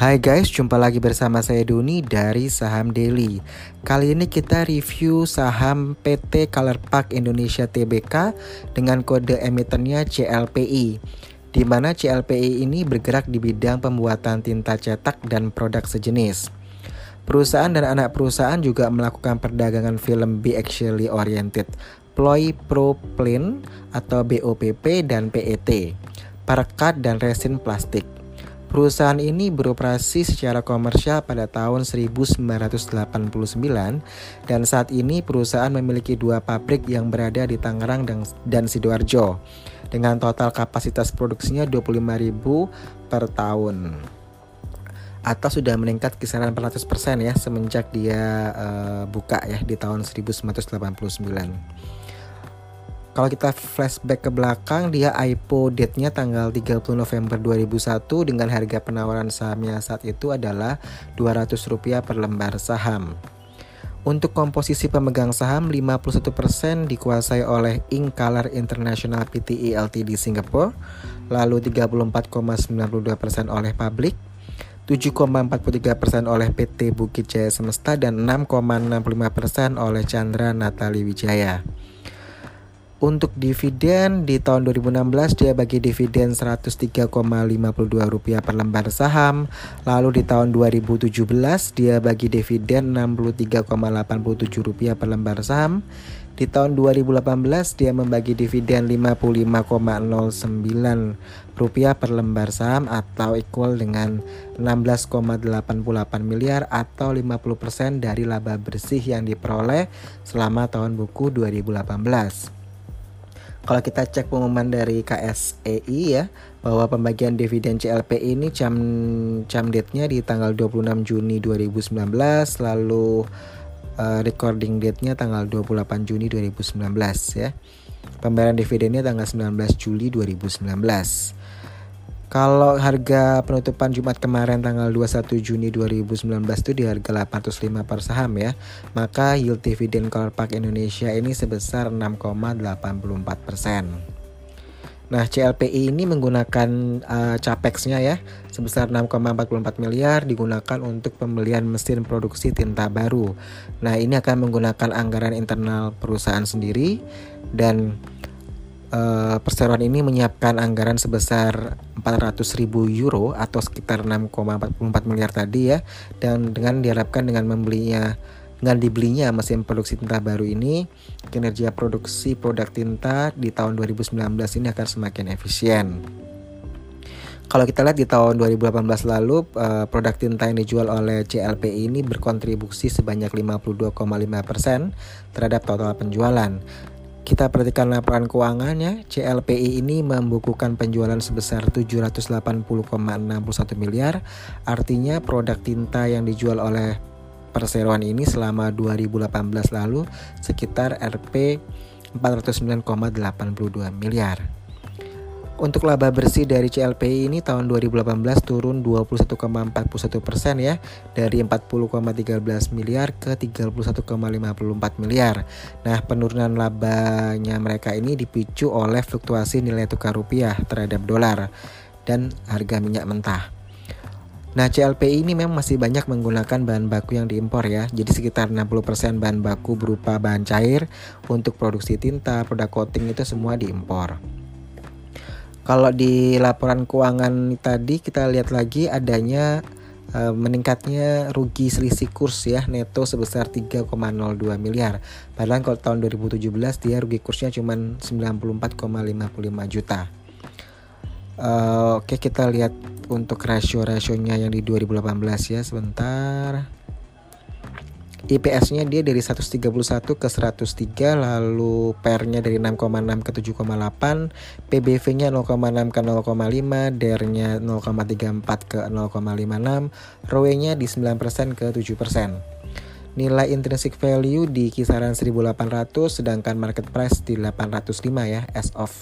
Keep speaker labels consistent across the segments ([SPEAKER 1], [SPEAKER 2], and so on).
[SPEAKER 1] Hai guys, jumpa lagi bersama saya Doni dari Saham Daily. Kali ini kita review saham PT Color Park Indonesia Tbk dengan kode emitennya CLPI. Di mana CLPI ini bergerak di bidang pembuatan tinta cetak dan produk sejenis. Perusahaan dan anak perusahaan juga melakukan perdagangan film Be Actually Oriented, Ploy Propylene atau BOPP dan PET, perekat dan resin plastik. Perusahaan ini beroperasi secara komersial pada tahun 1989 dan saat ini perusahaan memiliki dua pabrik yang berada di Tangerang dan, Sidoarjo dengan total kapasitas produksinya 25.000 per tahun atau sudah meningkat kisaran 400% ya semenjak dia uh, buka ya di tahun 1989. Kalau kita flashback ke belakang, dia IPO date-nya tanggal 30 November 2001 dengan harga penawaran sahamnya saat itu adalah Rp200 per lembar saham. Untuk komposisi pemegang saham, 51% dikuasai oleh Ink Color International Pte Ltd Singapore, lalu 34,92% oleh publik, 7,43% oleh PT Bukit Jaya Semesta dan 6,65% oleh Chandra Natali Wijaya. Untuk dividen di tahun 2016 dia bagi dividen 103,52 rupiah per lembar saham. Lalu di tahun 2017 dia bagi dividen 63,87 rupiah per lembar saham. Di tahun 2018 dia membagi dividen 55,09 rupiah per lembar saham atau equal dengan 16,88 miliar atau 50% dari laba bersih yang diperoleh selama tahun buku 2018. Kalau kita cek pengumuman dari KSEI ya bahwa pembagian dividen CLP ini jam jam date-nya di tanggal 26 Juni 2019 lalu uh, recording date-nya tanggal 28 Juni 2019 ya. Pembayaran dividennya tanggal 19 Juli 2019. Kalau harga penutupan Jumat kemarin tanggal 21 Juni 2019 itu di harga 805 per saham ya. Maka yield dividen Color Park Indonesia ini sebesar 6,84%. Nah, CLPI ini menggunakan uh, capexnya ya sebesar 6,44 miliar digunakan untuk pembelian mesin produksi tinta baru. Nah, ini akan menggunakan anggaran internal perusahaan sendiri dan uh, perseroan ini menyiapkan anggaran sebesar 400 ribu euro atau sekitar 6,44 miliar tadi ya dan dengan diharapkan dengan membelinya dengan dibelinya mesin produksi tinta baru ini kinerja produksi produk tinta di tahun 2019 ini akan semakin efisien. Kalau kita lihat di tahun 2018 lalu uh, produk tinta yang dijual oleh CLP ini berkontribusi sebanyak 52,5% terhadap total penjualan kita perhatikan laporan keuangannya, CLPI ini membukukan penjualan sebesar 780,61 miliar. Artinya produk tinta yang dijual oleh perseroan ini selama 2018 lalu sekitar Rp 409,82 miliar. Untuk laba bersih dari CLPI ini tahun 2018 turun 21,41 persen ya dari 40,13 miliar ke 31,54 miliar. Nah penurunan labanya mereka ini dipicu oleh fluktuasi nilai tukar rupiah terhadap dolar dan harga minyak mentah. Nah, CLPI ini memang masih banyak menggunakan bahan baku yang diimpor ya. Jadi sekitar 60% bahan baku berupa bahan cair untuk produksi tinta, produk coating itu semua diimpor. Kalau di laporan keuangan tadi kita lihat lagi adanya uh, meningkatnya rugi selisih kurs ya neto sebesar 3,02 miliar. Padahal kalau tahun 2017 dia rugi kursnya cuma 94,55 juta. Uh, Oke kita lihat untuk rasio-rasionya yang di 2018 ya sebentar. IPS-nya dia dari 131 ke 103 lalu PER-nya dari 6,6 ke 7,8 PBV-nya 0,6 ke 0,5 DER-nya 0,34 ke 0,56 ROE-nya di 9% ke 7% Nilai intrinsic value di kisaran 1800 sedangkan market price di 805 ya as of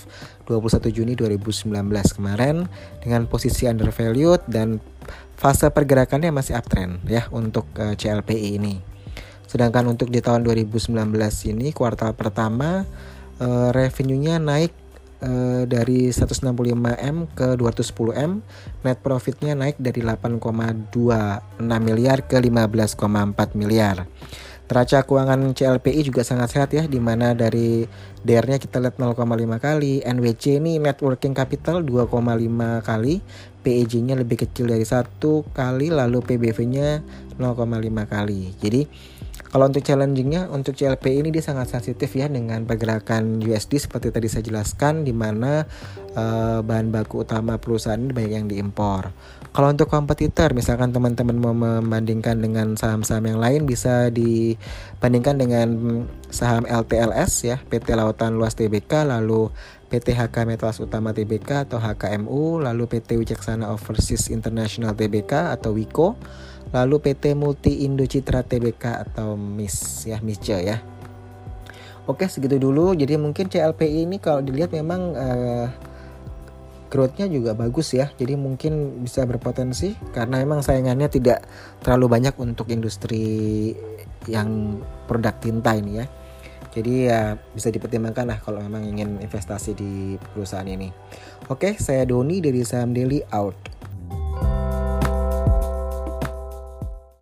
[SPEAKER 1] 21 Juni 2019 kemarin dengan posisi undervalued dan fase pergerakannya masih uptrend ya untuk uh, eh, CLPI ini. Sedangkan untuk di tahun 2019 ini kuartal pertama uh, revenue-nya naik uh, dari 165M ke 210M. Net profitnya naik dari 8,26 miliar ke 15,4 miliar. Neraca keuangan CLPI juga sangat sehat ya, di mana dari DR-nya kita lihat 0,5 kali, NWC ini net working capital 2,5 kali, PEG-nya lebih kecil dari satu kali, lalu PBV-nya 0,5 kali. Jadi kalau untuk challengingnya untuk CLP ini dia sangat sensitif ya dengan pergerakan USD seperti tadi saya jelaskan di mana uh, bahan baku utama perusahaan ini banyak yang diimpor. Kalau untuk kompetitor misalkan teman-teman mau membandingkan dengan saham-saham yang lain bisa dibandingkan dengan saham LTLS ya PT Lautan Luas Tbk lalu PT HK Metals Utama Tbk atau HKMU lalu PT Wicaksana Overseas International Tbk atau WICO lalu PT Multi Indo Citra Tbk atau MIS ya MISCE ya. Oke segitu dulu. Jadi mungkin CLPI ini kalau dilihat memang uh, growth-nya juga bagus ya. Jadi mungkin bisa berpotensi karena memang saingannya tidak terlalu banyak untuk industri yang produk tinta ini ya. Jadi ya bisa dipertimbangkan lah kalau memang ingin investasi di perusahaan ini. Oke saya Doni dari saham Daily out